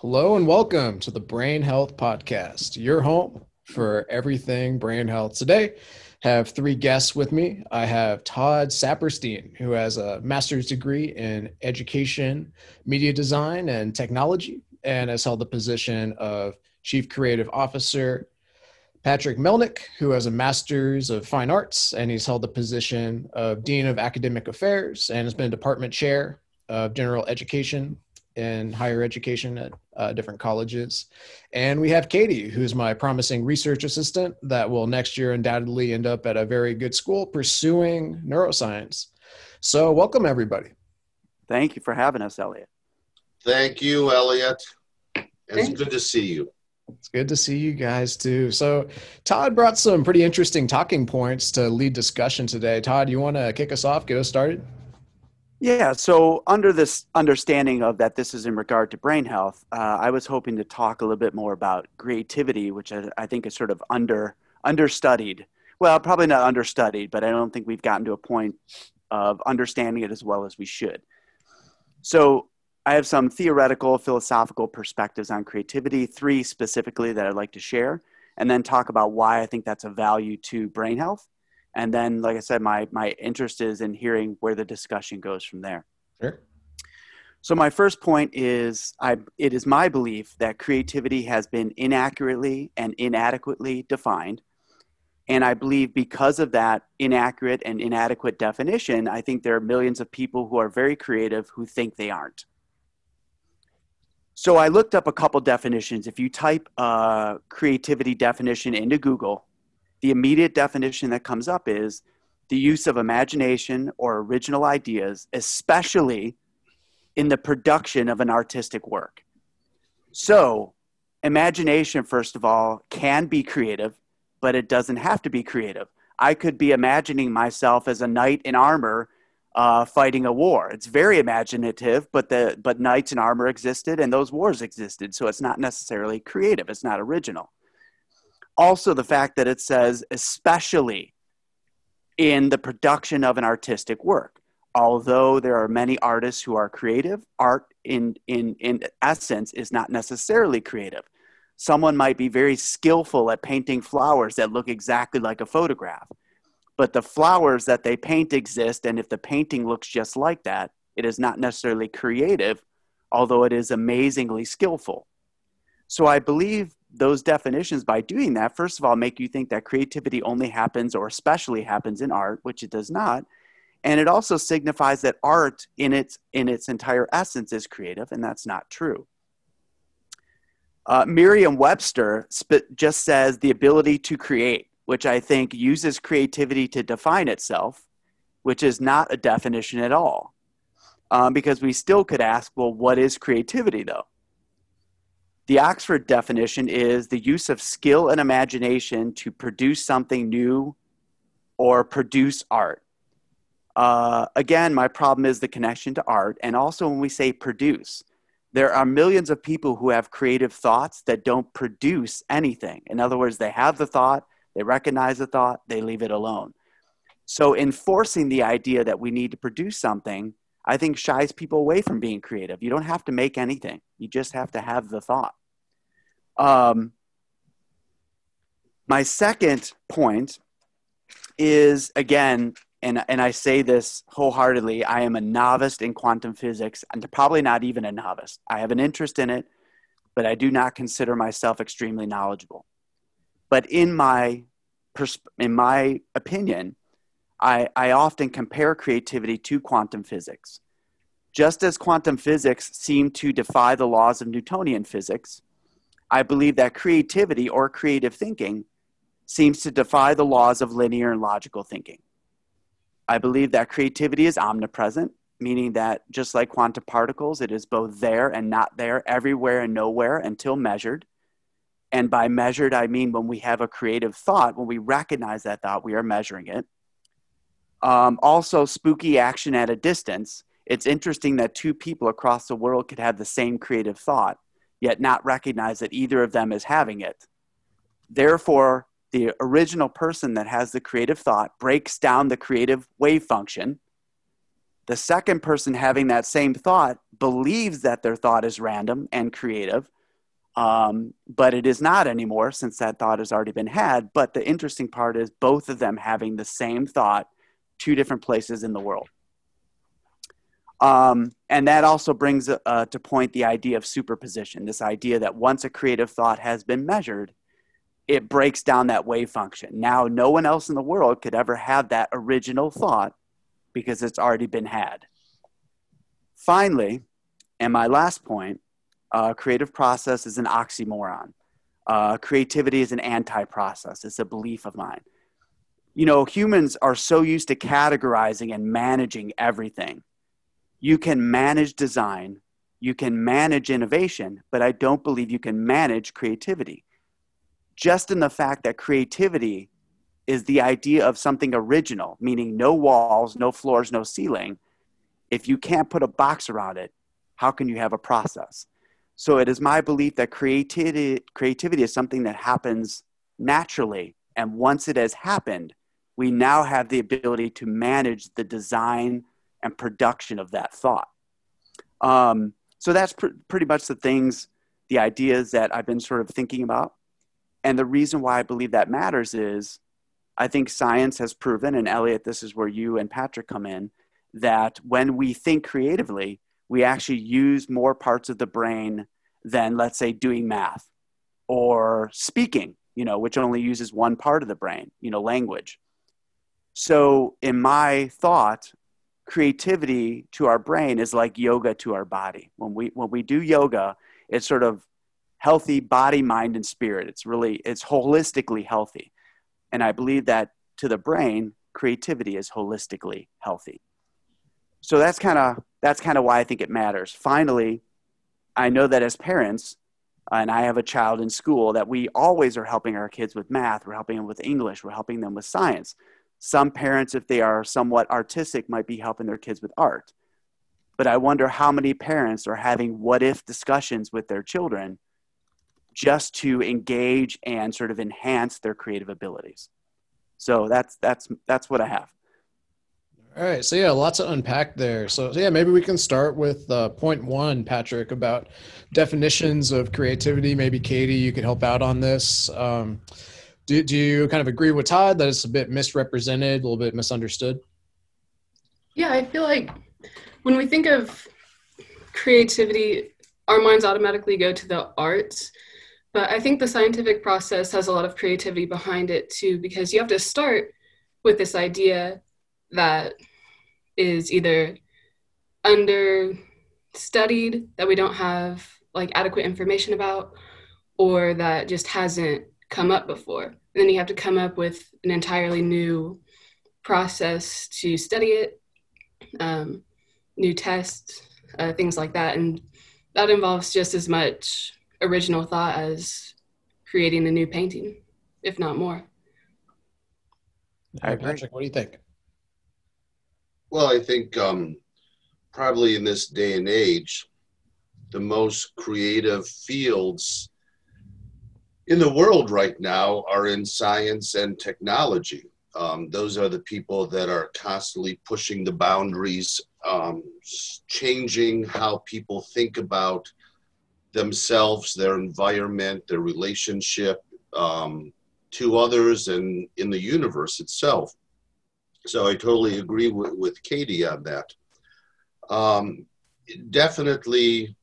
Hello and welcome to the Brain Health Podcast, your home for everything brain health. Today, have three guests with me. I have Todd Saperstein, who has a master's degree in education, media design, and technology, and has held the position of chief creative officer. Patrick Melnick, who has a master's of fine arts, and he's held the position of dean of academic affairs and has been department chair of general education in higher education at uh, different colleges. And we have Katie, who's my promising research assistant that will next year undoubtedly end up at a very good school pursuing neuroscience. So, welcome everybody. Thank you for having us, Elliot. Thank you, Elliot. It's good to see you. It's good to see you guys too. So, Todd brought some pretty interesting talking points to lead discussion today. Todd, you want to kick us off, get us started? Yeah, so under this understanding of that this is in regard to brain health, uh, I was hoping to talk a little bit more about creativity, which I, I think is sort of under understudied. Well, probably not understudied, but I don't think we've gotten to a point of understanding it as well as we should. So I have some theoretical, philosophical perspectives on creativity, three specifically that I'd like to share, and then talk about why I think that's a value to brain health and then like i said my my interest is in hearing where the discussion goes from there. Sure. So my first point is I, it is my belief that creativity has been inaccurately and inadequately defined. And i believe because of that inaccurate and inadequate definition i think there are millions of people who are very creative who think they aren't. So i looked up a couple definitions. If you type a creativity definition into google the immediate definition that comes up is the use of imagination or original ideas, especially in the production of an artistic work. So, imagination, first of all, can be creative, but it doesn't have to be creative. I could be imagining myself as a knight in armor uh, fighting a war. It's very imaginative, but the but knights in armor existed and those wars existed, so it's not necessarily creative. It's not original also the fact that it says especially in the production of an artistic work. Although there are many artists who are creative art in in in essence is not necessarily creative. Someone might be very skillful at painting flowers that look exactly like a photograph but the flowers that they paint exist and if the painting looks just like that it is not necessarily creative although it is amazingly skillful. So i believe those definitions by doing that first of all make you think that creativity only happens or especially happens in art which it does not. And it also signifies that art in its in its entire essence is creative and that's not true. Uh, merriam-webster sp- just says the ability to create which i think uses creativity to define itself which is not a definition at all. Um, because we still could ask well what is creativity though the Oxford definition is the use of skill and imagination to produce something new or produce art. Uh, again, my problem is the connection to art. And also, when we say produce, there are millions of people who have creative thoughts that don't produce anything. In other words, they have the thought, they recognize the thought, they leave it alone. So, enforcing the idea that we need to produce something, I think shies people away from being creative. You don't have to make anything, you just have to have the thought. Um, my second point is again, and, and I say this wholeheartedly, I am a novice in quantum physics, and probably not even a novice. I have an interest in it, but I do not consider myself extremely knowledgeable. But in my, in my opinion, I, I often compare creativity to quantum physics. Just as quantum physics seem to defy the laws of Newtonian physics, I believe that creativity or creative thinking seems to defy the laws of linear and logical thinking. I believe that creativity is omnipresent, meaning that just like quantum particles, it is both there and not there, everywhere and nowhere until measured. And by measured, I mean when we have a creative thought, when we recognize that thought, we are measuring it. Um, also, spooky action at a distance. It's interesting that two people across the world could have the same creative thought yet not recognize that either of them is having it. Therefore, the original person that has the creative thought breaks down the creative wave function, The second person having that same thought believes that their thought is random and creative, um, but it is not anymore since that thought has already been had. But the interesting part is both of them having the same thought, two different places in the world. Um, and that also brings uh, to point the idea of superposition this idea that once a creative thought has been measured, it breaks down that wave function. Now, no one else in the world could ever have that original thought because it's already been had. Finally, and my last point uh, creative process is an oxymoron. Uh, creativity is an anti process, it's a belief of mine. You know, humans are so used to categorizing and managing everything you can manage design, you can manage innovation, but I don't believe you can manage creativity. Just in the fact that creativity is the idea of something original, meaning no walls, no floors, no ceiling. If you can't put a box around it, how can you have a process? So it is my belief that creativity, creativity is something that happens naturally. And once it has happened, we now have the ability to manage the design, and production of that thought. Um, so that's pr- pretty much the things, the ideas that I've been sort of thinking about. And the reason why I believe that matters is I think science has proven, and Elliot, this is where you and Patrick come in, that when we think creatively, we actually use more parts of the brain than, let's say, doing math or speaking, you know, which only uses one part of the brain, you know, language. So, in my thought, creativity to our brain is like yoga to our body. When we when we do yoga, it's sort of healthy body, mind, and spirit. It's really it's holistically healthy. And I believe that to the brain, creativity is holistically healthy. So that's kind of that's kind of why I think it matters. Finally, I know that as parents, and I have a child in school, that we always are helping our kids with math, we're helping them with English, we're helping them with science. Some parents, if they are somewhat artistic, might be helping their kids with art. But I wonder how many parents are having what if discussions with their children just to engage and sort of enhance their creative abilities. So that's that's that's what I have. All right. So yeah, lots to unpack there. So yeah, maybe we can start with uh, point one, Patrick, about definitions of creativity. Maybe Katie, you could help out on this. Um, do, do you kind of agree with Todd that it's a bit misrepresented, a little bit misunderstood? Yeah, I feel like when we think of creativity, our minds automatically go to the arts. But I think the scientific process has a lot of creativity behind it too, because you have to start with this idea that is either understudied, that we don't have like adequate information about, or that just hasn't come up before. And then you have to come up with an entirely new process to study it, um, new tests, uh, things like that. And that involves just as much original thought as creating a new painting, if not more. Hey, Patrick, what do you think? Well, I think um, probably in this day and age, the most creative fields in the world right now are in science and technology. Um, those are the people that are constantly pushing the boundaries, um, changing how people think about themselves, their environment, their relationship um, to others, and in the universe itself. So I totally agree with, Katie on that. Um, definitely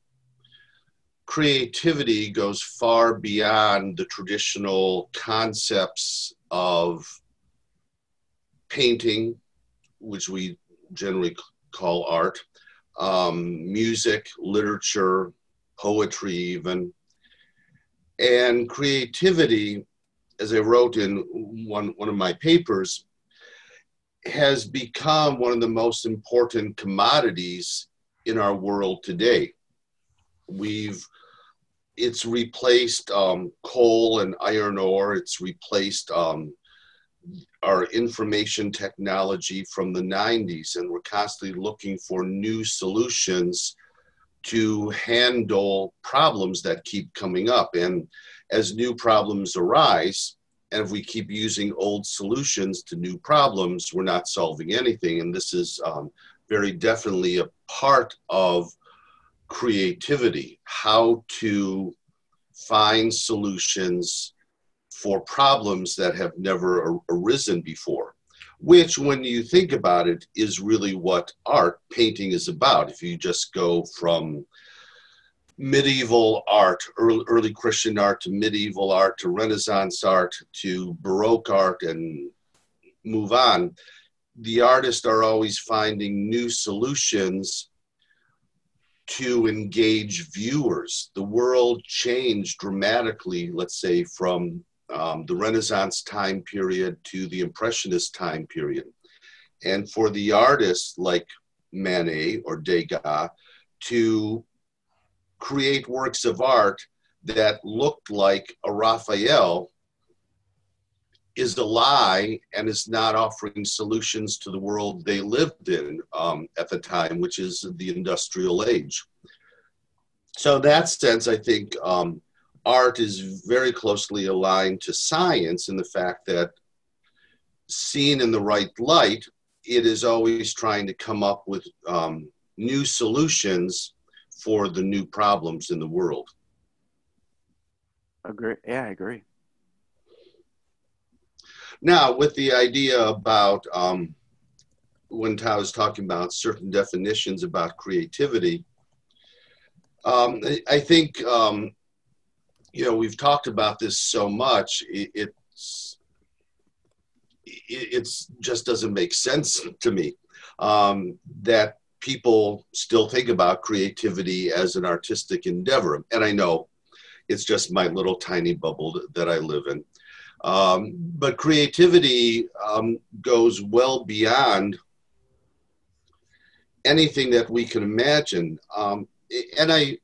creativity goes far beyond the traditional concepts of painting, which we generally call art, um, music, literature, poetry, even. And creativity, as I wrote in one, one of my papers, has become one of the most important commodities in our world today. We've it's replaced um, coal and iron ore. It's replaced um, our information technology from the 90s, and we're constantly looking for new solutions to handle problems that keep coming up. And as new problems arise, and if we keep using old solutions to new problems, we're not solving anything. And this is um, very definitely a part of creativity, how to find solutions for problems that have never arisen before, which, when you think about it, is really what art painting is about. If you just go from medieval art, early, early Christian art to medieval art to Renaissance art to Baroque art and move on, the artists are always finding new solutions to engage viewers. The world changed dramatically, let's say, from um, the Renaissance time period to the Impressionist time period. And for the artists like Manet or Degas to create works of art that looked like a Raphael is a lie and is not offering solutions to the world they lived in um, at the time, which is the industrial age. So, in that sense, I think um, art is very closely aligned to science in the fact that, seen in the right light, it is always trying to come up with um, new solutions for the new problems in the world. Agree. Yeah, I agree. Now, with the idea about um, when Todd was talking about certain definitions about creativity, um, I think um, you know we've talked about this so much. It, it's it just doesn't make sense to me um, that people still think about creativity as an artistic endeavor, and I know it's just my little tiny bubble that I live in. Um, but creativity um, goes well beyond anything that we can imagine. Um, and I,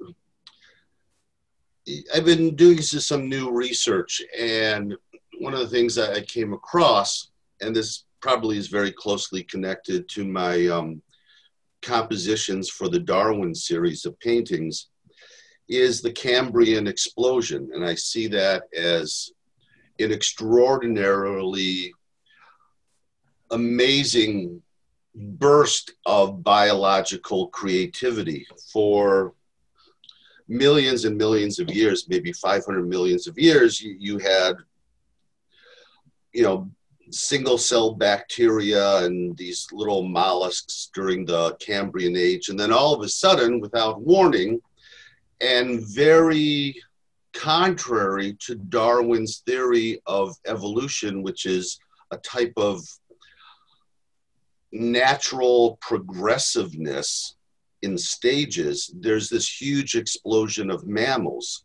I've been doing some new research, and one of the things I came across, and this probably is very closely connected to my um, compositions for the Darwin series of paintings, is the Cambrian explosion. And I see that as an extraordinarily amazing burst of biological creativity for millions and millions of years, maybe 500 millions of years, you, you had, you know, single cell bacteria and these little mollusks during the Cambrian age. And then all of a sudden, without warning, and very contrary to Darwin's theory of evolution, which is a type of natural progressiveness in stages, there's this huge explosion of mammals.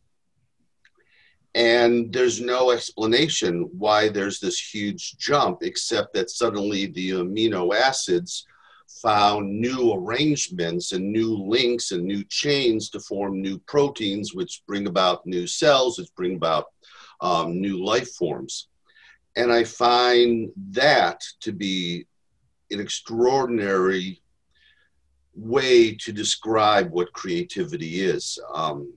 And there's no explanation why there's this huge jump, except that suddenly the amino acids found new arrangements and new links and new chains to form new proteins, which bring about new cells, which bring about um, new life forms. And I find that to be an extraordinary way to describe what creativity is. Um,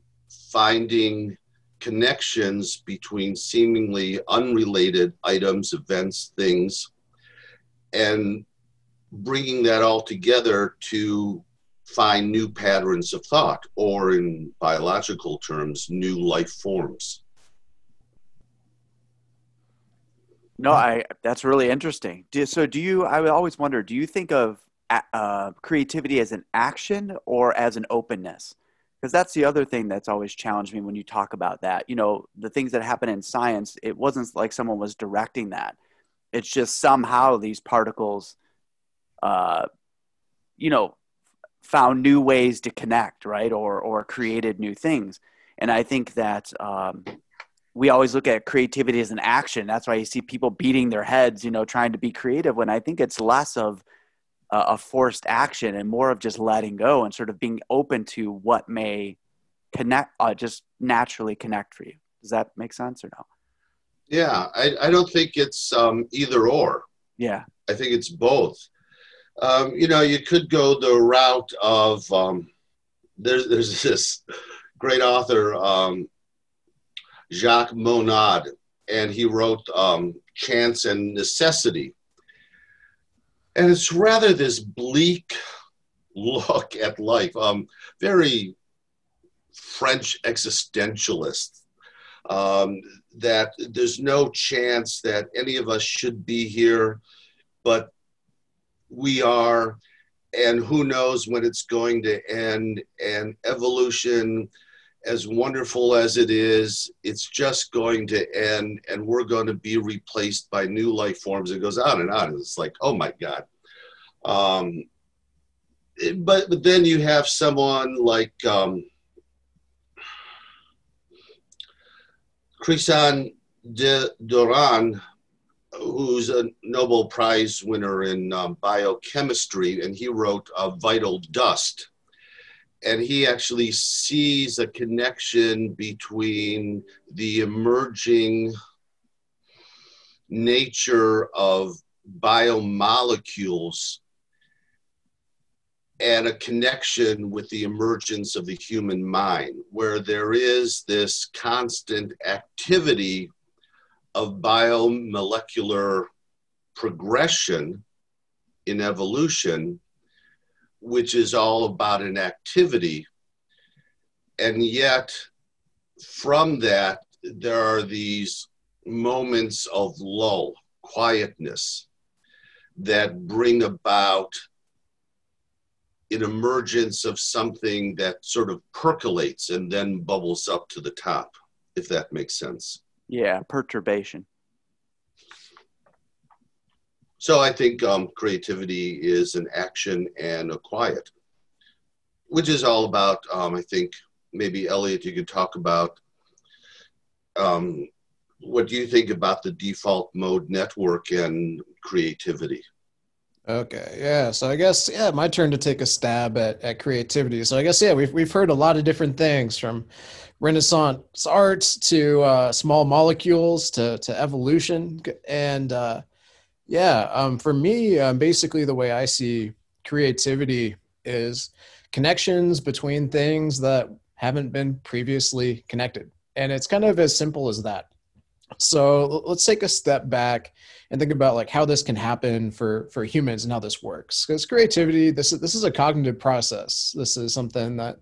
finding connections between seemingly unrelated items, events, things, and bringing that all together to find new patterns of thought, or in biological terms, new life forms. No, I that's really interesting. Do, so, do you? I always wonder. Do you think of uh, creativity as an action or as an openness? Because that's the other thing that's always challenged me when you talk about that. You know, the things that happen in science. It wasn't like someone was directing that. It's just somehow these particles uh, you know, found new ways to connect, right? Or, or created new things. And I think that um, we always look at creativity as an action. That's why you see people beating their heads, you know, trying to be creative when I think it's less of uh, a forced action and more of just letting go and sort of being open to what may connect, uh, just naturally connect for you. Does that make sense or no? Yeah, I, I don't think it's um, either or. Yeah. I think it's both um, you know, you could go the route of um, there's there's this great author um, Jacques Monod, and he wrote um, Chance and Necessity, and it's rather this bleak look at life. Um, very French existentialist. Um, that there's no chance that any of us should be here, but we are, and who knows when it's going to end. And evolution, as wonderful as it is, it's just going to end, and we're going to be replaced by new life forms. It goes on and on. It's like, oh my God. Um, but but then you have someone like um, Christian de Duve, who's a Nobel Prize winner in um, biochemistry, and he wrote uh, Vital Dust. And he actually sees a connection between the emerging nature of biomolecules and a connection with the emergence of the human mind, where there is this constant activity of biomolecular progression in evolution, which is all about an activity. And yet, from that, there are these moments of lull, quietness, that bring about an emergence of something that sort of percolates and then bubbles up to the top, if that makes sense. Yeah, perturbation. So I think um, creativity is an action and a quiet, which is all about, um, I think, maybe Elliot, you could talk about um, what do you think about the default mode network and creativity? Okay, yeah. So I guess yeah, my turn to take a stab at, at creativity. So I guess yeah, we've we've heard a lot of different things from Renaissance arts to uh, small molecules to to evolution, and uh, yeah, um, for me, um, basically the way I see creativity is connections between things that haven't been previously connected, and it's kind of as simple as that. So let's take a step back and think about like how this can happen for for humans and how this works. Because creativity, this is this is a cognitive process. This is something that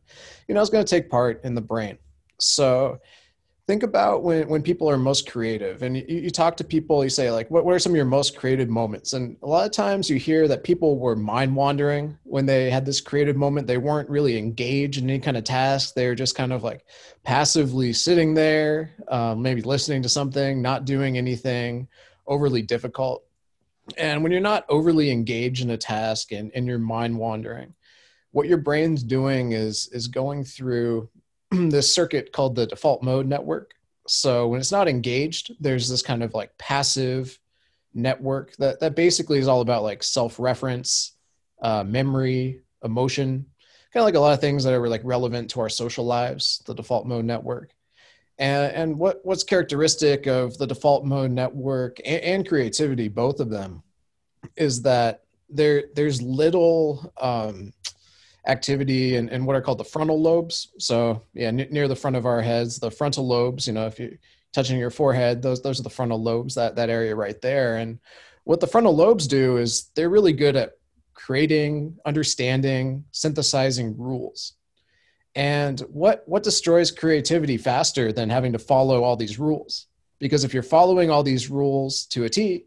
you know is going to take part in the brain. So think about when, when people are most creative and you, you talk to people you say like what, what are some of your most creative moments? And a lot of times you hear that people were mind wandering when they had this creative moment. They weren't really engaged in any kind of task. They were just kind of like passively sitting there um, maybe listening to something not doing anything overly difficult. And when you're not overly engaged in a task and, and you're mind wandering what your brain's doing is is going through this circuit called the default mode network. So when it's not engaged, there's this kind of like passive network that, that basically is all about like self-reference, uh, memory, emotion, kind of like a lot of things that are like relevant to our social lives, the default mode network. And, and what, what's characteristic of the default mode network and, and creativity, both of them, is that there there's little um, activity and, and what are called the frontal lobes. So yeah, n- near the front of our heads, the frontal lobes. You know, if you touching your forehead, those those are the frontal lobes. That that area right there. And what the frontal lobes do is they're really good at creating, understanding, synthesizing rules. And what what destroys creativity faster than having to follow all these rules? Because if you're following all these rules to a T,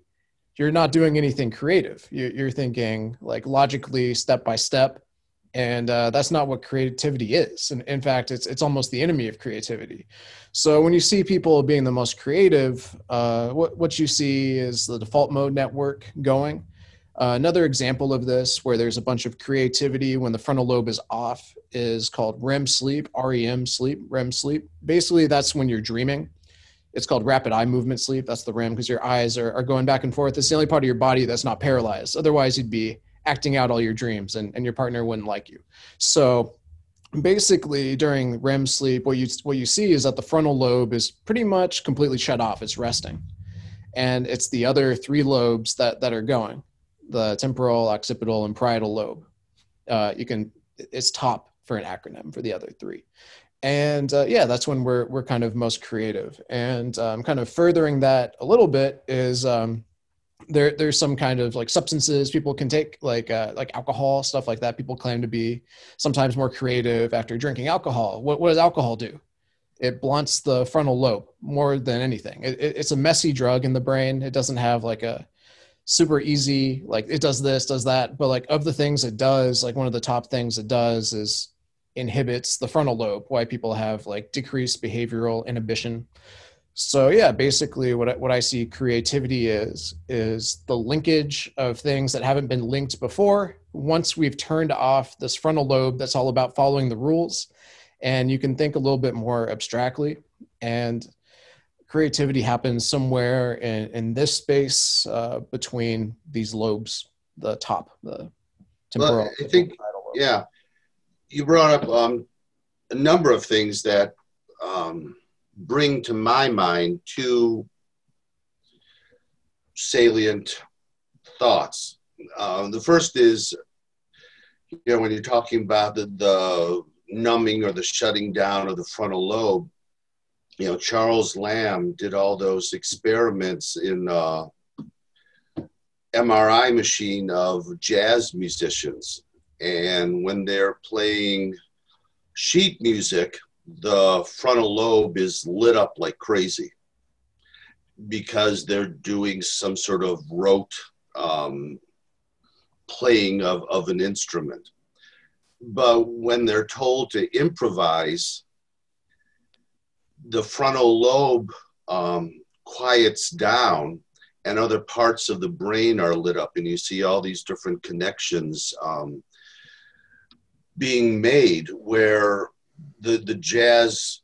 you're not doing anything creative. You're thinking like logically, step by step, and uh, that's not what creativity is. And in fact it's it's almost the enemy of creativity. So when you see people being the most creative uh, what, what you see is the default mode network going. Uh, another example of this where there's a bunch of creativity when the frontal lobe is off is called rem sleep rem sleep rem sleep. Basically that's when you're dreaming. It's called rapid eye movement sleep. That's the rem because your eyes are, are going back and forth. It's the only part of your body that's not paralyzed. Otherwise you'd be acting out all your dreams and, and your partner wouldn't like you. So basically during REM sleep, what you what you see is that the frontal lobe is pretty much completely shut off. It's resting. And it's the other three lobes that, that are going, the temporal, occipital, and parietal lobe. Uh, you can it's top for an acronym for the other three. And uh, yeah, that's when we're we're kind of most creative. And um, kind of furthering that a little bit is um, there there's some kind of like substances people can take like uh, like alcohol stuff like that. People claim to be sometimes more creative after drinking alcohol. What, what does alcohol do? It blunts the frontal lobe more than anything. It, it, it's a messy drug in the brain. It doesn't have like a super easy like it does this does that. But like of the things it does like one of the top things it does is inhibits the frontal lobe. Why people have like decreased behavioral inhibition so yeah basically what I, what I see creativity is is the linkage of things that haven't been linked before. Once we've turned off this frontal lobe that's all about following the rules and you can think a little bit more abstractly and creativity happens somewhere in, in this space uh, between these lobes the top the temporal well, i think yeah you brought up um, a number of things that um, bring to my mind two salient thoughts. Uh, the first is, you know, when you're talking about the, the numbing or the shutting down of the frontal lobe, you know, Charles Limb did all those experiments in uh, MRI machine of jazz musicians. And when they're playing sheet music, the frontal lobe is lit up like crazy because they're doing some sort of rote um, playing of, of an instrument. But when they're told to improvise, the frontal lobe um, quiets down and other parts of the brain are lit up, and you see all these different connections um, being made where the the jazz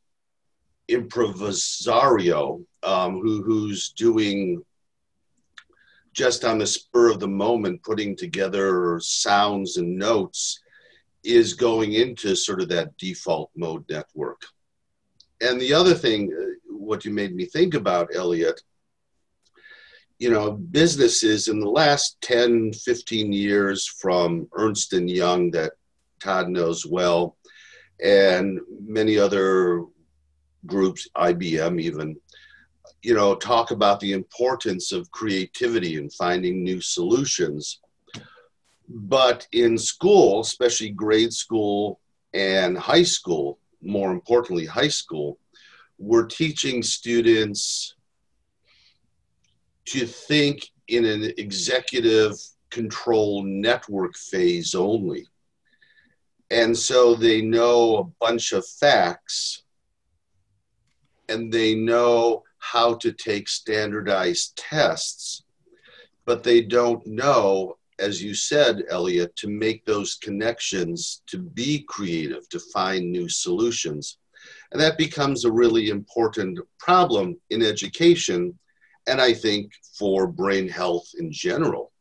improvisario um, who who's doing just on the spur of the moment putting together sounds and notes is going into sort of that default mode network. And the other thing uh, what you made me think about elliot you know businesses in the last 10 15 years from ernst and young that todd knows well and many other groups, IBM even, you know, talk about the importance of creativity and finding new solutions. But in school, especially grade school and high school, more importantly, high school, we're teaching students to think in an executive control network phase only and so they know a bunch of facts and they know how to take standardized tests, but they don't know, as you said, Elliot, to make those connections, to be creative, to find new solutions. And that becomes a really important problem in education, and I think for brain health in general.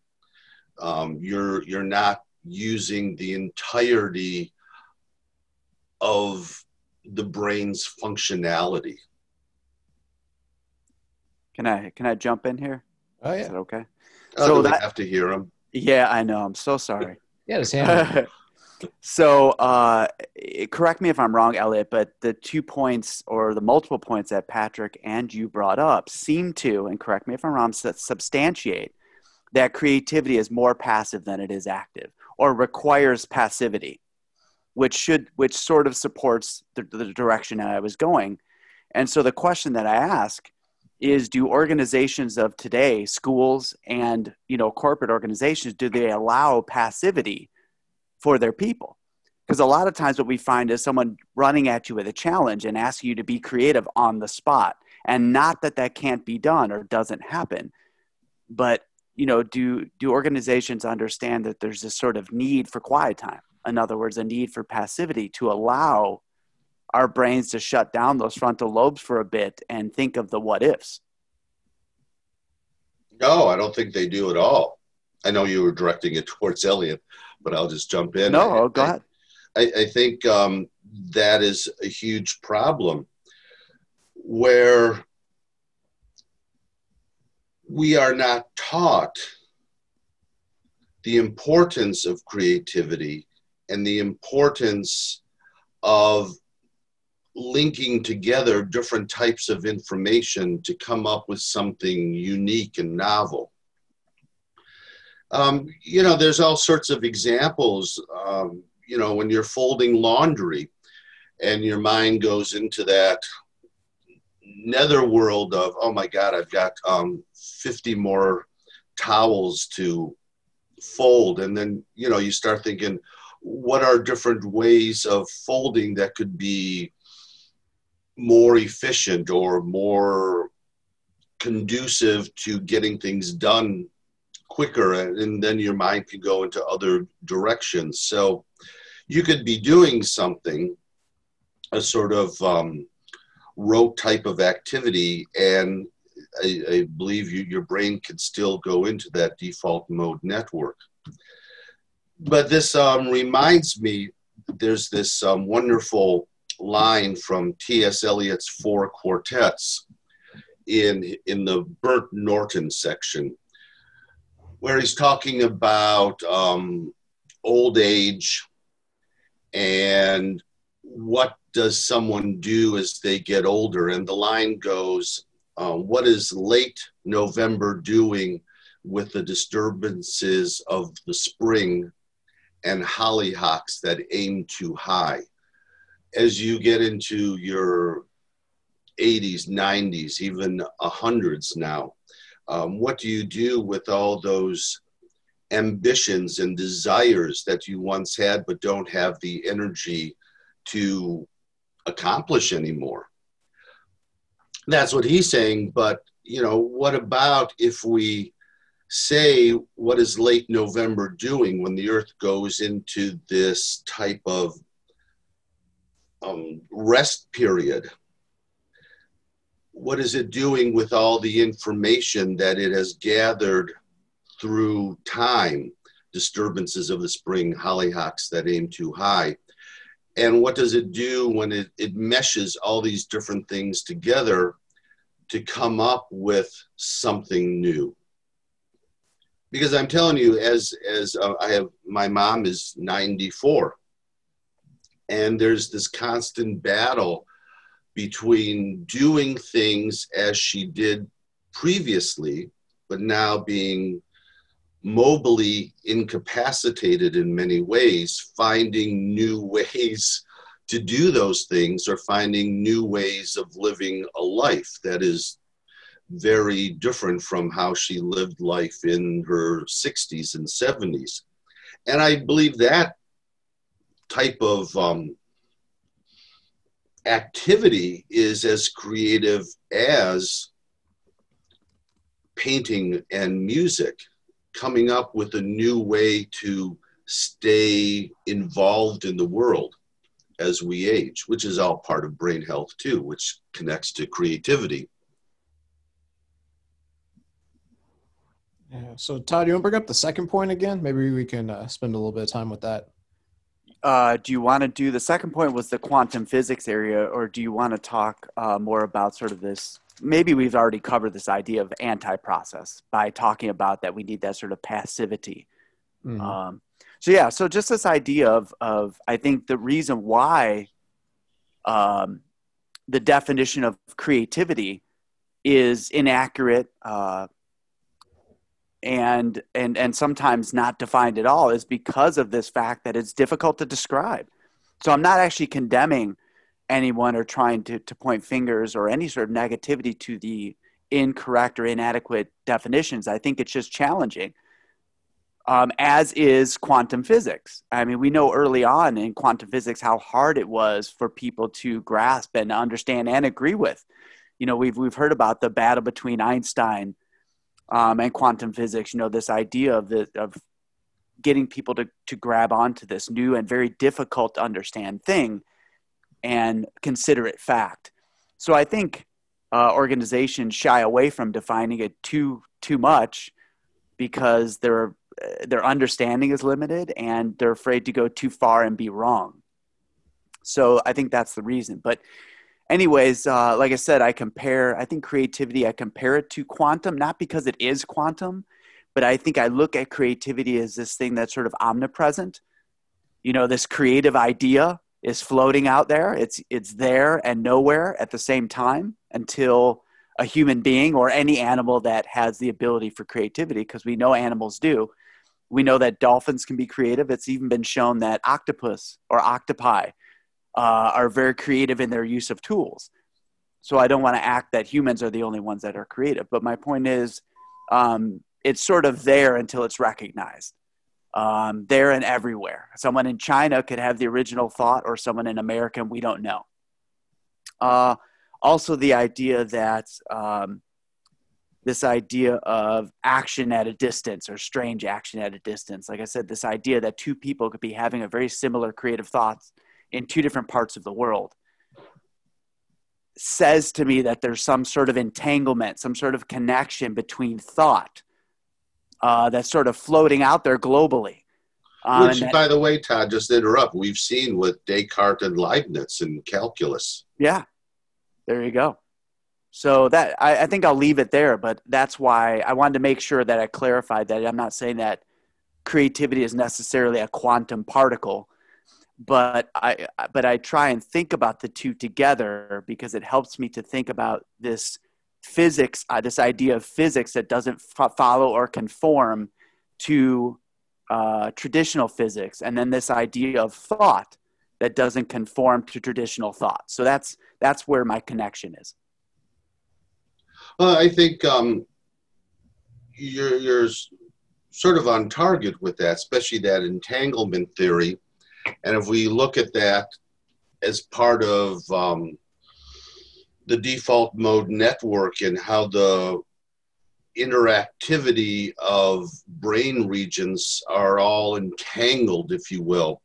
Um, you're, you're not using the entirety of the brain's functionality. Can I can I jump in here? Oh yeah. Is that okay? Oh, so that, have to hear him. Yeah, I know. I'm so sorry. yeah, just hand. so, uh, correct me if I'm wrong, Elliot, but the two points or the multiple points that Patrick and you brought up seem to, and correct me if I'm wrong, substantiate that creativity is more passive than it is active or requires passivity, which should which sort of supports the, the direction I was going. And so the question that I ask is do organizations of today schools and you know corporate organizations do they allow passivity for their people because a lot of times what we find is someone running at you with a challenge and asking you to be creative on the spot and not that that can't be done or doesn't happen but you know do do organizations understand that there's this sort of need for quiet time? In other words a need for passivity to allow our brains to shut down those frontal lobes for a bit and think of the what ifs. No i don't think they do at all. I know you were directing it towards elliot but i'll just jump in. No go ahead. I, I think um, that is a huge problem where we are not taught the importance of creativity and the importance of linking together different types of information to come up with something unique and novel. Um, you know, there's all sorts of examples. Um, you know, when you're folding laundry and your mind goes into that netherworld of, oh my God, I've got um, 50 more towels to fold. And then, you know, you start thinking, what are different ways of folding that could be more efficient or more conducive to getting things done quicker and, then your mind can go into other directions so you could be doing something a sort of um, rote type of activity and I, I believe you, your brain can still go into that default mode network but this um, reminds me there's this um, wonderful line from T.S. Eliot's Four Quartets in, in the Burnt Norton section, where he's talking about um, old age and what does someone do as they get older. And the line goes, um, What is late November doing with the disturbances of the spring and hollyhocks that aim too high? as you get into your 80s, 90s, even hundreds now, um, what do you do with all those ambitions and desires that you once had but don't have the energy to accomplish anymore? That's what he's saying. But, you know, what about if we say what is late November doing when the earth goes into this type of um, rest period. What is it doing with all the information that it has gathered through time? Disturbances of the spring, hollyhocks that aim too high. And what does it do when it, it meshes all these different things together to come up with something new? Because I'm telling you, as as uh, I have, my mom is 94 and there's this constant battle between doing things as she did previously, but now being mobily incapacitated in many ways, finding new ways to do those things or finding new ways of living a life that is very different from how she lived life in her 60s and 70s. And I believe that type of um, activity is as creative as painting and music, coming up with a new way to stay involved in the world as we age, which is all part of brain health too, which connects to creativity. Yeah. So, Todd, you want to bring up the second point again? Maybe we can uh, spend a little bit of time with that uh, do you want to do the second point was the quantum physics area, or do you want to talk uh, more about sort of this? Maybe we've already covered this idea of anti-process by talking about that we need that sort of passivity. Mm-hmm. Um, so yeah, so just this idea of of I think the reason why um, the definition of creativity is inaccurate uh, and and and sometimes not defined at all is because of this fact that it's difficult to describe so i'm not actually condemning anyone or trying to, to point fingers or any sort of negativity to the incorrect or inadequate definitions i think it's just challenging. Um, as is quantum physics. I mean we know early on in quantum physics how hard it was for people to grasp and understand and agree with. You know we've, we've heard about the battle between einstein um, and quantum physics, you know, this idea of the of getting people to to grab onto this new and very difficult to understand thing and consider it fact. So I think uh, organizations shy away from defining it too too much because their their understanding is limited and they're afraid to go too far and be wrong. So I think that's the reason. But anyways, uh, like I said, I compare, I think creativity, I compare it to quantum, not because it is quantum, but I think I look at creativity as this thing that's sort of omnipresent. You know, this creative idea is floating out there. It's, it's there and nowhere at the same time until a human being or any animal that has the ability for creativity, because we know animals do, We know that dolphins can be creative. It's even been shown that octopus or octopi uh, are very creative in their use of tools. So I don't want to act that humans are the only ones that are creative. But my point is, um, it's sort of there until it's recognized. Um, there and everywhere. Someone in China could have the original thought, or someone in America, we don't know. Uh, also, the idea that um, this idea of action at a distance or strange action at a distance. Like I said, this idea that two people could be having a very similar creative thoughts in two different parts of the world says to me that there's some sort of entanglement, some sort of connection between thought uh, that's sort of floating out there globally. Um, Which, that, by the way, Todd, just interrupt, we've seen with Descartes and Leibniz in calculus. Yeah, there you go. So that I, I, think I'll leave it there, but that's why I wanted to make sure that I clarified that I'm not saying that creativity is necessarily a quantum particle, but I but I try and think about the two together because it helps me to think about this physics, uh, this idea of physics that doesn't f- follow or conform to uh, traditional physics, and then this idea of thought that doesn't conform to traditional thought. So that's that's where my connection is. Uh, I think um, you're you're sort of on target with that, especially that entanglement theory. And if we look at that as part of um, the default mode network and how the interactivity of brain regions are all entangled, if you will,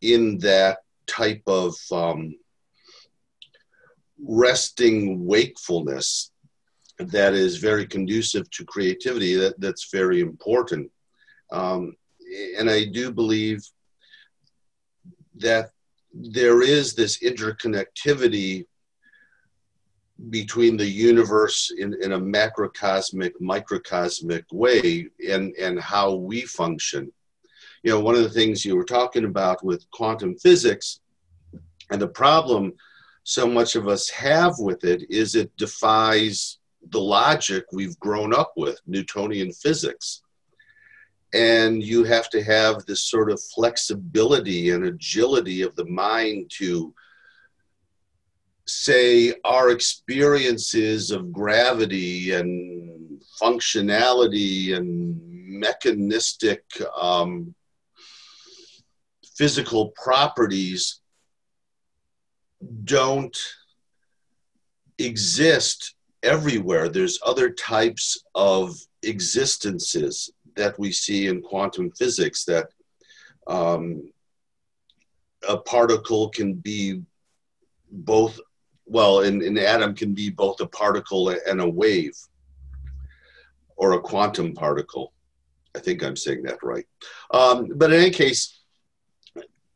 in that type of um, resting wakefulness that is very conducive to creativity that, that's very important. Um, and i do believe that there is this interconnectivity between the universe in, in a macrocosmic microcosmic way and and how we function. You know one of the things you were talking about with quantum physics and the problem so much of us have with it is it defies the logic we've grown up with newtonian physics. And you have to have this sort of flexibility and agility of the mind to say our experiences of gravity and functionality and mechanistic um, physical properties don't exist everywhere. There's other types of existences that we see in quantum physics that um, a particle can be both, well, an, an atom can be both a particle and a wave or a quantum particle. I think I'm saying that right. Um, but in any case,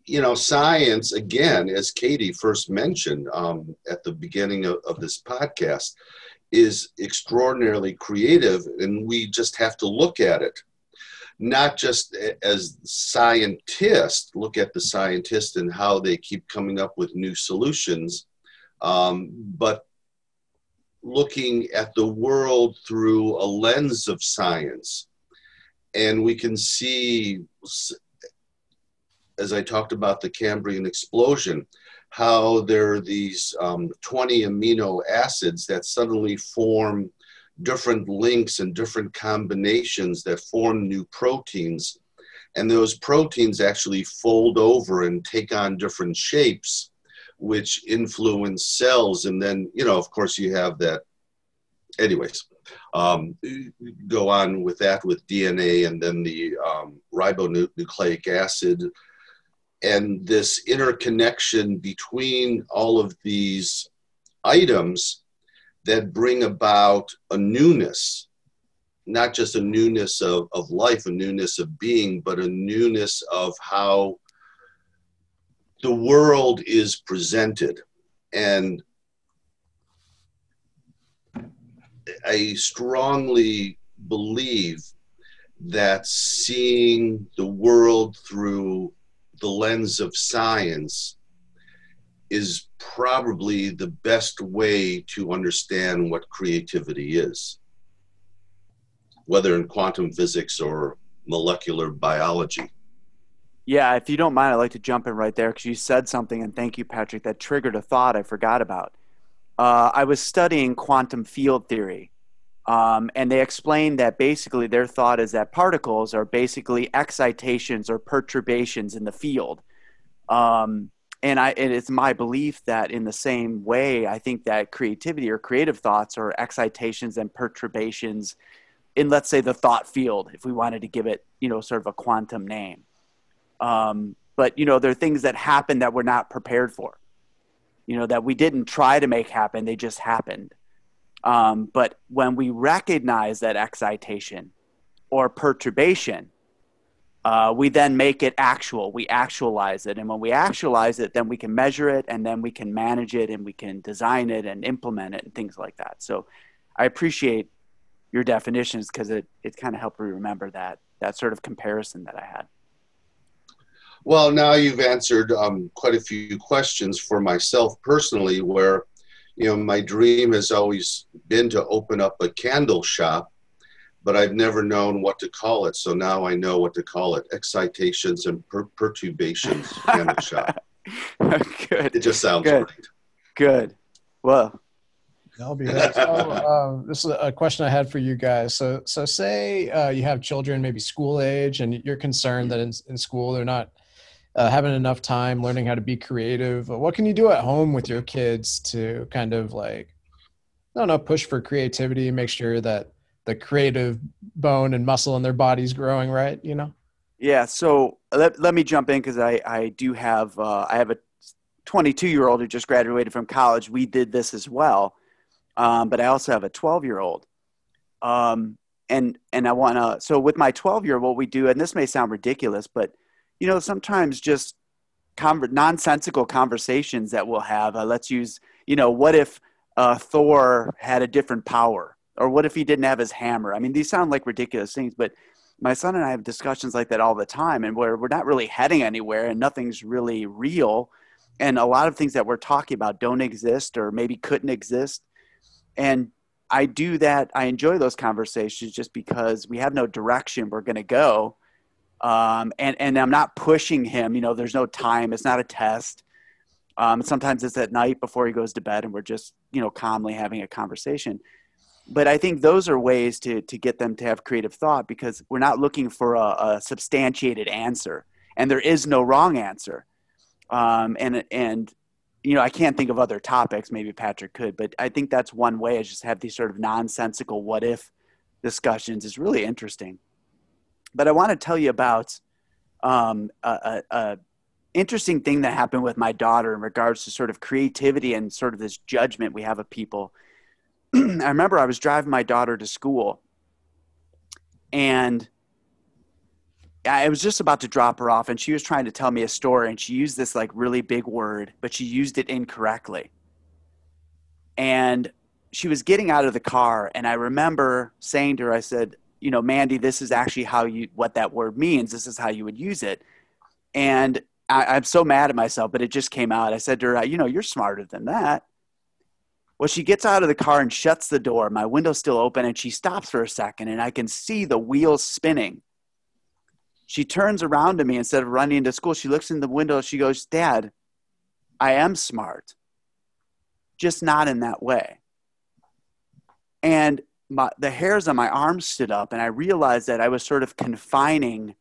you know, science, again, as Katie first mentioned um, at the beginning of, of this podcast, is extraordinarily creative, and we just have to look at it. Not just as scientists, look at the scientists and how they keep coming up with new solutions, um, but looking at the world through a lens of science. And we can see as I talked about the Cambrian explosion, how there are these um, 20 amino acids that suddenly form different links and different combinations that form new proteins. And those proteins actually fold over and take on different shapes, which influence cells. And then, you know, of course, you have that. Anyways, um, go on with that with DNA and then the um, ribonucleic acid and this interconnection between all of these items that bring about a newness not just a newness of, of life a newness of being but a newness of how the world is presented and i strongly believe that seeing the world through the lens of science is probably the best way to understand what creativity is, whether in quantum physics or molecular biology. Yeah, if you don't mind, I'd like to jump in right there because you said something, and thank you, Patrick, that triggered a thought I forgot about. Uh, I was studying quantum field theory, um, and they explained that basically their thought is that particles are basically excitations or perturbations in the field. Um, and I, and it's my belief that in the same way, I think that creativity or creative thoughts are excitations and perturbations in, let's say, the thought field, if we wanted to give it, you know, sort of a quantum name. Um, but you know, there are things that happen that we're not prepared for. You know, that we didn't try to make happen; they just happened. Um, but when we recognize that excitation or perturbation, uh, we then make it actual. We actualize it, and when we actualize it, then we can measure it, and then we can manage it, and we can design it and implement it, and things like that. So, I appreciate your definitions because it it kind of helped me remember that that sort of comparison that I had. Well, now you've answered um, quite a few questions for myself personally, where, you know, my dream has always been to open up a candle shop, but I've never known what to call it. So now I know what to call it excitations and per- perturbations candle shop. Good. It just sounds Good. great. Good. Well, That'll be it. So, um, this is a question I had for you guys. So, so say uh, you have children, maybe school age, and you're concerned that in, in school they're not uh, having enough time learning how to be creative. What can you do at home with your kids to kind of like, I don't know, push for creativity, make sure that the creative bone and muscle in their body's growing right, you know? yeah. So let, let me jump in because I, I do have, uh, I have a 22 year old who just graduated from college. We did this as well. Um, but I also have a 12 year old. Um, and, and I want to, so with my 12 year old, what we do, and this may sound ridiculous, but you know, sometimes just conver- nonsensical conversations that we'll have. Uh, let's use, you know, what if uh, Thor had a different power? Or what if he didn't have his hammer? I mean, these sound like ridiculous things, but my son and I have discussions like that all the time, and where we're not really heading anywhere and nothing's really real. And a lot of things that we're talking about don't exist or maybe couldn't exist. And I do that. I enjoy those conversations just because we have no direction we're going to go um, and and I'm not pushing him. You know, there's no time. It's not a test. Um, sometimes it's at night before he goes to bed, and we're just you know calmly having a conversation. But I think those are ways to to get them to have creative thought because we're not looking for a, a substantiated answer, and there is no wrong answer. Um, and and you know, I can't think of other topics. Maybe Patrick could, but I think that's one way. Is just have these sort of nonsensical what if discussions is really interesting. But I want to tell you about um, a, a, a interesting thing that happened with my daughter in regards to sort of creativity and sort of this judgment we have of people. I remember I was driving my daughter to school and I was just about to drop her off and she was trying to tell me a story and she used this like really big word, but she used it incorrectly. And she was getting out of the car and I remember saying to her, I said, you know, Mandy, this is actually how you, what that word means. This is how you would use it. And I, am so mad at myself, but it just came out. I said to her, you know, you're smarter than that. Well, she gets out of the car and shuts the door. My window's still open and she stops for a second and I can see the wheels spinning. She turns around to me instead of running into school. She looks in the window. She goes, Dad, I am smart, just not in that way. And my, the hairs on my arms stood up and I realized that I was sort of confining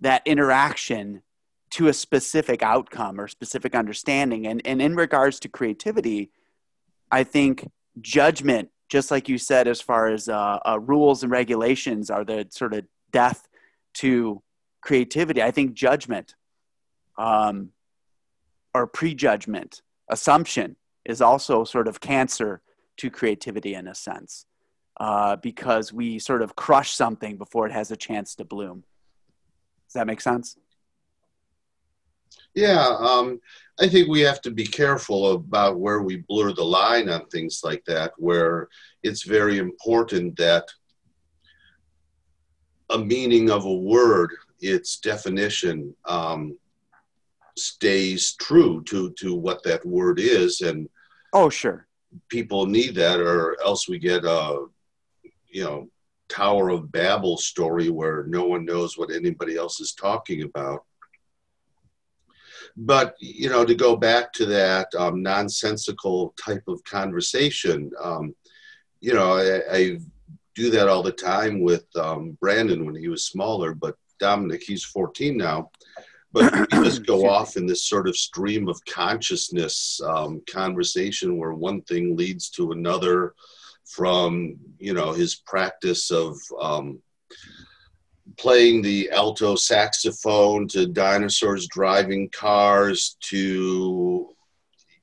that interaction to a specific outcome or specific understanding. And, and in regards to creativity, I think judgment, just like you said, as far as uh, uh, rules and regulations are the sort of death to creativity. I think judgment um, or prejudgment, assumption is also sort of cancer to creativity in a sense uh, because we sort of crush something before it has a chance to bloom. Does that make sense? Yeah, um, I think we have to be careful about where we blur the line on things like that, where it's very important that a meaning of a word, its definition, um, stays true to to what that word is, and oh, sure, people need that, or else we get a you know Tower of Babel story where no one knows what anybody else is talking about. But, you know, to go back to that um, nonsensical type of conversation, um, you know, I, I, do that all the time with um, Brandon when he was smaller, but Dominic, he's 14 now. But we just go off in this sort of stream of consciousness um, conversation where one thing leads to another from, you know, his practice of um, playing the alto saxophone to dinosaurs driving cars to,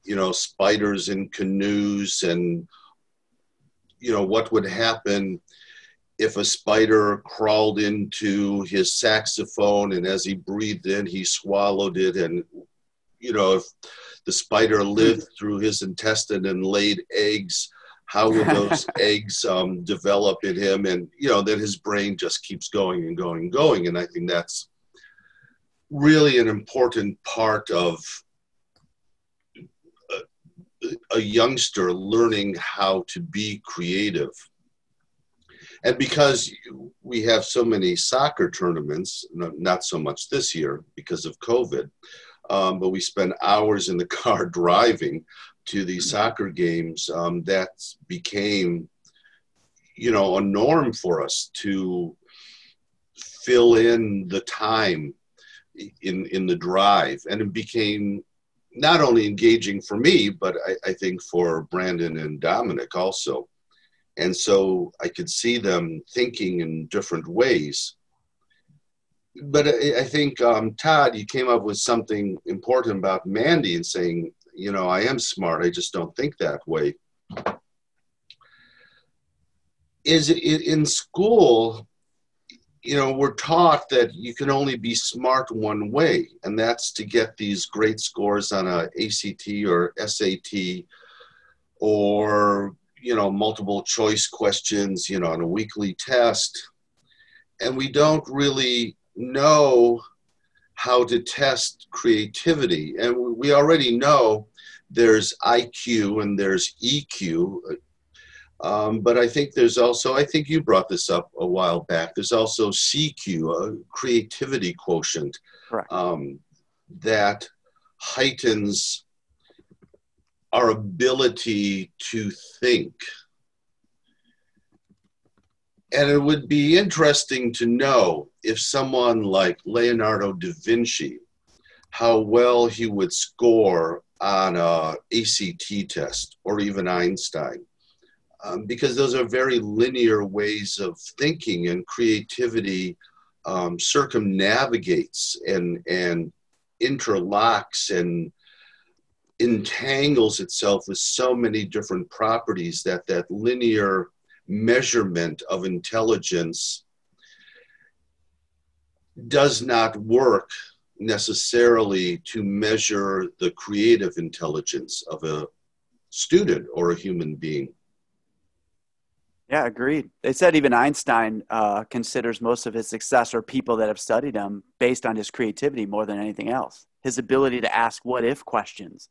you know, spiders in canoes and, you know, what would happen if a spider crawled into his saxophone and as he breathed in, he swallowed it. And, you know, if the spider lived through his intestine and laid eggs, how would those eggs um, develop in him? And, you know, then his brain just keeps going and going and going. And I think that's really an important part of a, a youngster learning how to be creative and because we have so many soccer tournaments, not so much this year because of COVID, um, but we spend hours in the car driving to these mm-hmm. soccer games. Um, that became, you know, a norm for us to fill in the time in in the drive, and it became not only engaging for me, but I, I think for Brandon and Dominic also. And so I could see them thinking in different ways. But I, I think, um, Todd, you came up with something important about Mandy and saying, you know, I am smart, I just don't think that way. Is it in school, you know, we're taught that you can only be smart one way, and that's to get these great scores on a ACT or SAT or you know, multiple choice questions, you know, on a weekly test. And we don't really know how to test creativity. And we already know there's IQ and there's EQ. Um, but I think there's also, I think you brought this up a while back, there's also CQ, a creativity quotient um, that heightens our ability to think. And it would be interesting to know if someone like Leonardo da Vinci, how well he would score on a ACT test or even Einstein. Um, because those are very linear ways of thinking and creativity um, circumnavigates and, and interlocks and entangles itself with so many different properties that that linear measurement of intelligence does not work necessarily to measure the creative intelligence of a student or a human being. Yeah, agreed. They said even Einstein uh, considers most of his success or people that have studied him based on his creativity more than anything else. His ability to ask what if questions,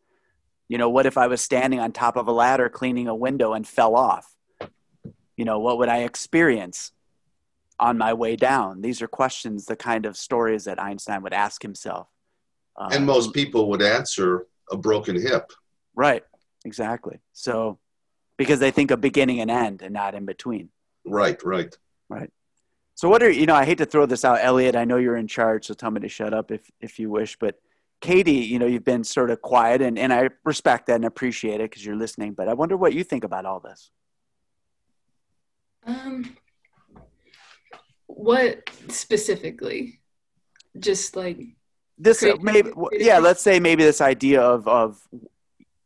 you know, what if I was standing on top of a ladder cleaning a window and fell off? You know, what would I experience on my way down? These are questions, the kind of stories that Einstein would ask himself. Um, and most people would answer a broken hip. Right, exactly. So, because they think of beginning and end and not in between. Right, right. Right. So, what are, you know, I hate to throw this out, Elliot. I know you're in charge, so tell me to shut up if, if you wish, but Katie, you know, you've been sort of quiet and, and I respect that and appreciate it because you're listening, but I wonder what you think about all this. Um, what specifically? Just like this, maybe, yeah, let's say maybe this idea of, of,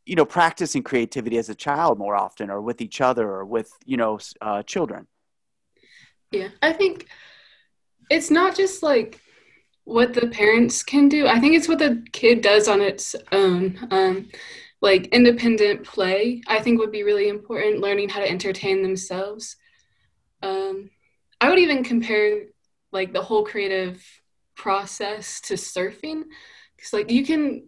you know, practicing creativity as a child more often or with each other or with, you know, uh, children. Yeah, I think it's not just like what the parents can do. I think it's what the kid does on its own. Um, like independent play, I think would be really important. Learning how to entertain themselves. Um, I would even compare like the whole creative process to surfing, because like you can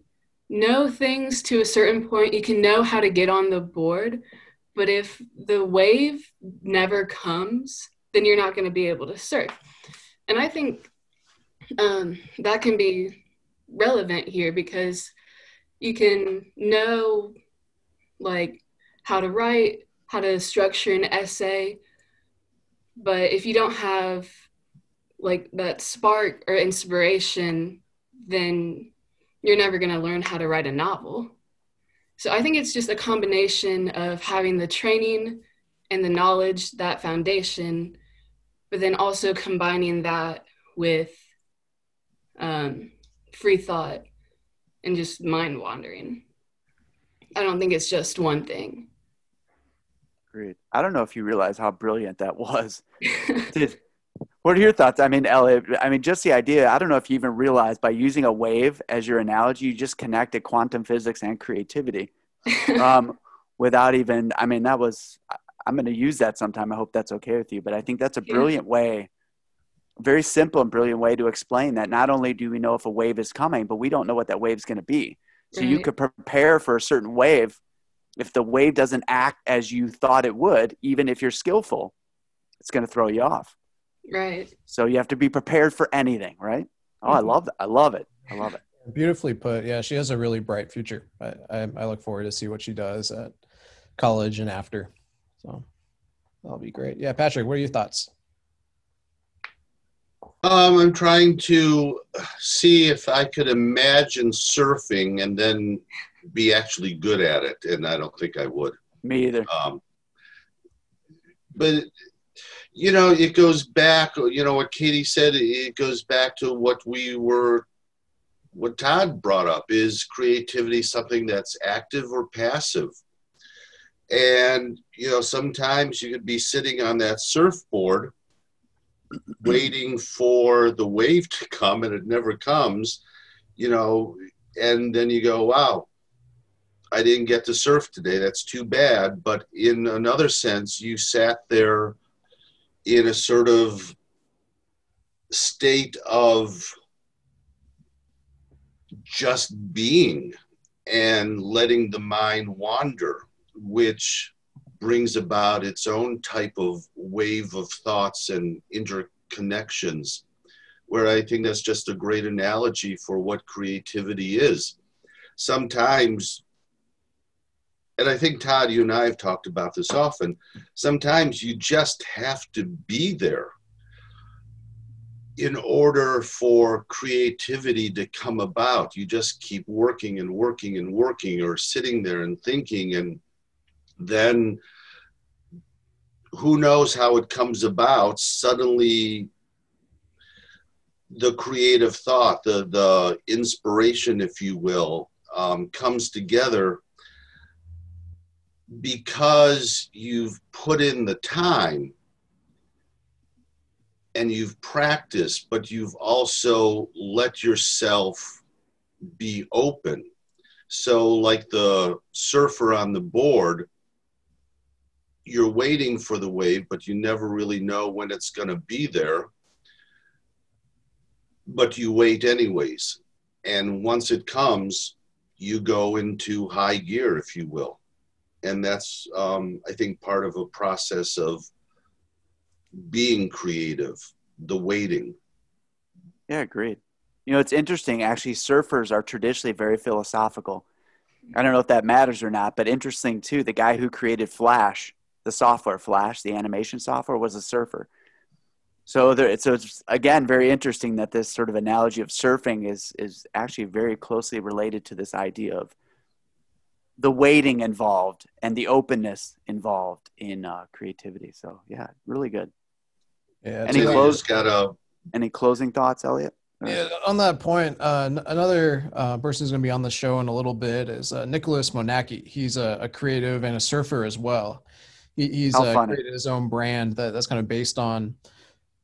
know things to a certain point. You can know how to get on the board, but if the wave never comes, then you're not going to be able to surf. And I think um, that can be relevant here because you can know like how to write, how to structure an essay, but if you don't have like that spark or inspiration, then you're never going to learn how to write a novel. So I think it's just a combination of having the training and the knowledge, that foundation, but then also combining that with um, free thought and just mind wandering. I don't think it's just one thing. Great. I don't know if you realize how brilliant that was. Did, what are your thoughts? I mean, Elliot, I mean, just the idea, I don't know if you even realize by using a wave as your analogy, you just connected quantum physics and creativity um, without even, I mean, that was, I'm going to use that sometime. I hope that's okay with you, but I think that's a brilliant way, very simple and brilliant way to explain that not only do we know if a wave is coming, but we don't know what that wave is going to be. So right. you could prepare for a certain wave if the wave doesn't act as you thought it would, even if you're skillful, it's going to throw you off. Right. So you have to be prepared for anything, right? Oh, mm-hmm. I love that. I love it. I love it. Beautifully put. Yeah, she has a really bright future. I, I, I look forward to see what she does at college and after. So that'll be great. Yeah, Patrick, what are your thoughts? Um, I'm trying to see if I could imagine surfing and then be actually good at it, and I don't think I would. Me either. Um, but you know, it goes back. You know what Katie said. It goes back to what we were, what Todd brought up. Is creativity something that's active or passive? And you know, sometimes you could be sitting on that surfboard, waiting for the wave to come, and it never comes. You know, and then you go, "Wow, I didn't get to surf today. That's too bad. But in another sense, you sat there in a sort of state of just being and letting the mind wander, which brings about its own type of wave of thoughts and interconnections. Where I think that's just a great analogy for what creativity is. Sometimes and I think Todd, you and I have talked about this often. Sometimes you just have to be there in order for creativity to come about. You just keep working and working and working, or sitting there and thinking, and then who knows how it comes about. Suddenly, the creative thought, the the inspiration, if you will, um, comes together because you've put in the time and you've practiced, but you've also let yourself be open. So, like the surfer on the board, you're waiting for the wave, but you never really know when it's going to be there. But you wait anyways. And once it comes, you go into high gear, if you will. And that's um, i think part of a process of being creative the waiting. Yeah agreed. You know it's interesting. Actually surfers are traditionally very philosophical. I don't know if that matters or not but interesting too the guy who created flash the software flash the animation software was a surfer so there, so it's again very interesting that this sort of analogy of surfing is is actually very closely related to this idea of the waiting involved and the openness involved in uh, creativity. So yeah, really good. Yeah. Any close got a any closing thoughts, Elliot? Yeah, on that point, uh, another uh, person who's going to be on the show in a little bit is uh, Nicholas Monacki. He's a, a, creative and a surfer as well. He, he's uh, created his own brand that, that's kind of based on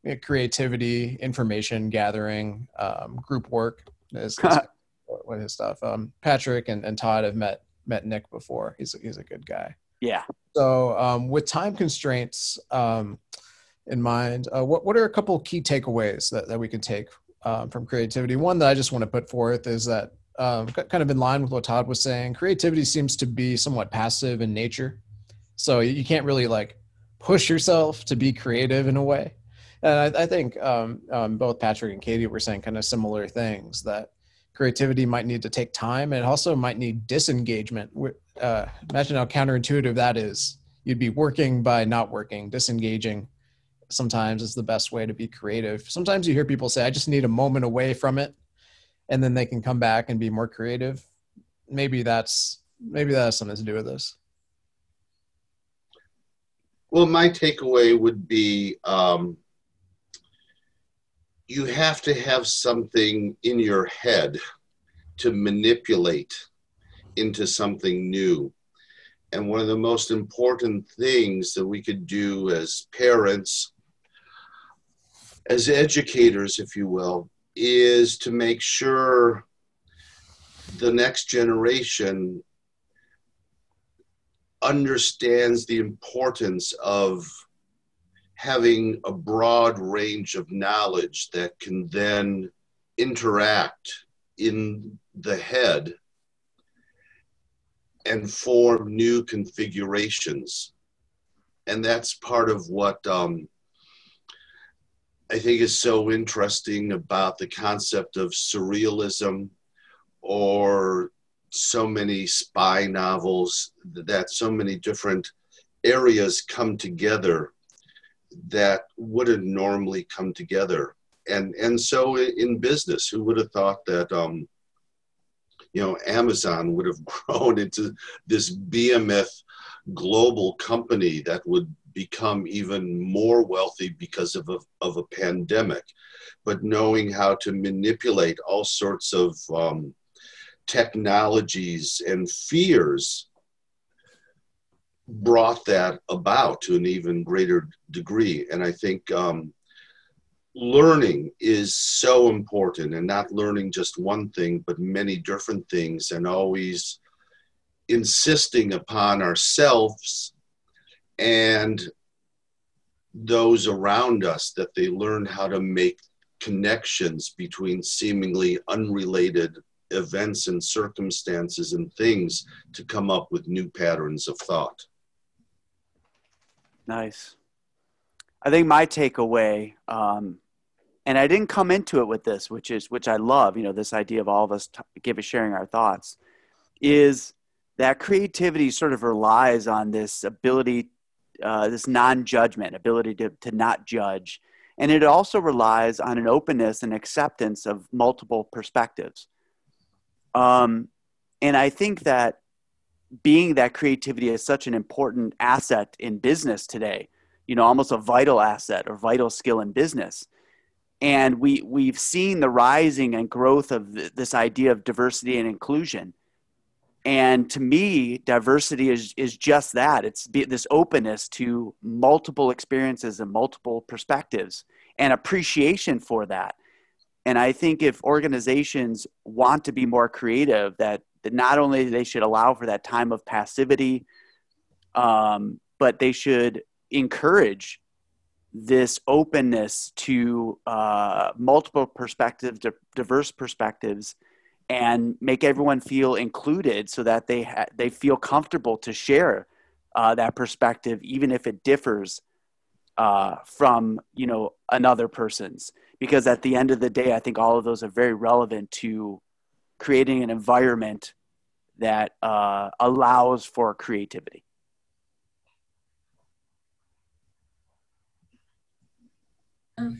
you know, creativity, information gathering, um, group work. Is, is what his stuff. Um, Patrick and, and Todd have met met Nick before. He's a, he's a good guy. Yeah. So um, with time constraints um, in mind, uh, what what are a couple key takeaways that, that we can take um, from creativity? One that I just want to put forth is that um, kind of in line with what Todd was saying, creativity seems to be somewhat passive in nature. So you can't really like push yourself to be creative in a way. And I, I think um, um, both Patrick and Katie were saying kind of similar things that creativity might need to take time and also might need disengagement. Uh, imagine how counterintuitive that is. You'd be working by not working, disengaging sometimes is the best way to be creative. Sometimes you hear people say, I just need a moment away from it and then they can come back and be more creative. Maybe that's maybe that has something to do with this. Well, my takeaway would be um, you have to have something in your head to manipulate into something new. And one of the most important things that we could do as parents, as educators, if you will, is to make sure the next generation understands the importance of having a broad range of knowledge that can then interact in the head and form new configurations. And that's part of what um, I think is so interesting about the concept of surrealism or so many spy novels that so many different areas come together that wouldn't normally come together. And and so in business who would have thought that um you know amazon would have grown into this behemoth global company that would become even more wealthy because of a, of a pandemic? But knowing how to manipulate all sorts of um, technologies and fears brought that about to an even greater degree. And I think um, learning is so important and not learning just one thing, but many different things, and always insisting upon ourselves and those around us that they learn how to make connections between seemingly unrelated events and circumstances and things to come up with new patterns of thought. Nice. I think my takeaway, um, and I didn't come into it with this, which is which I love. You know, this idea of all of us t- give a sharing our thoughts, is that creativity sort of relies on this ability, uh, this non-judgment, ability to to not judge, and it also relies on an openness and acceptance of multiple perspectives. Um, and I think that being that creativity is such an important asset in business today, you know, almost a vital asset or vital skill in business. And we, we've seen the rising and growth of this idea of diversity and inclusion. And to me, diversity is, is just that it's this openness to multiple experiences and multiple perspectives and appreciation for that. And I think if organizations want to be more creative, that, that not only they should allow for that time of passivity, um, but they should encourage this openness to uh, multiple perspectives, diverse perspectives, and make everyone feel included, so that they ha- they feel comfortable to share uh, that perspective, even if it differs uh, from you know another person's because at the end of the day i think all of those are very relevant to creating an environment that uh, allows for creativity.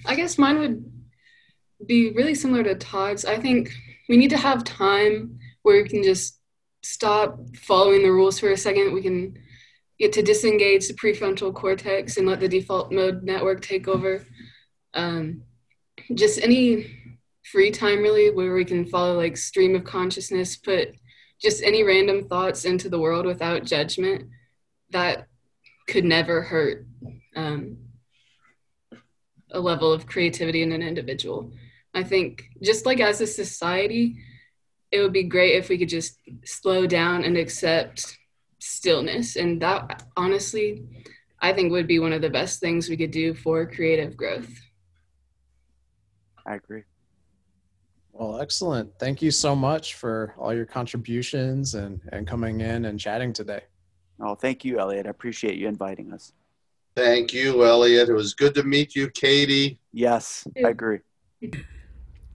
I guess mine would be really similar to todd's. I think we need to have time where we can just stop following the rules for a second. We can get to disengage the prefrontal cortex and let the default mode network take over. Um, just any free time really where we can follow like stream of consciousness, put just any random thoughts into the world without judgment. That could never hurt um, a level of creativity in an individual. I think just like as a society, it would be great if we could just slow down and accept stillness. And that honestly, I think would be one of the best things we could do for creative growth. I agree. Well, excellent. Thank you so much for all your contributions and, and coming in and chatting today. Oh, thank you, Elliot. I appreciate you inviting us. Thank you, Elliot. It was good to meet you, Katie. Yes, I agree.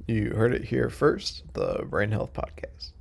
You heard it here first, the Brain Health Podcast.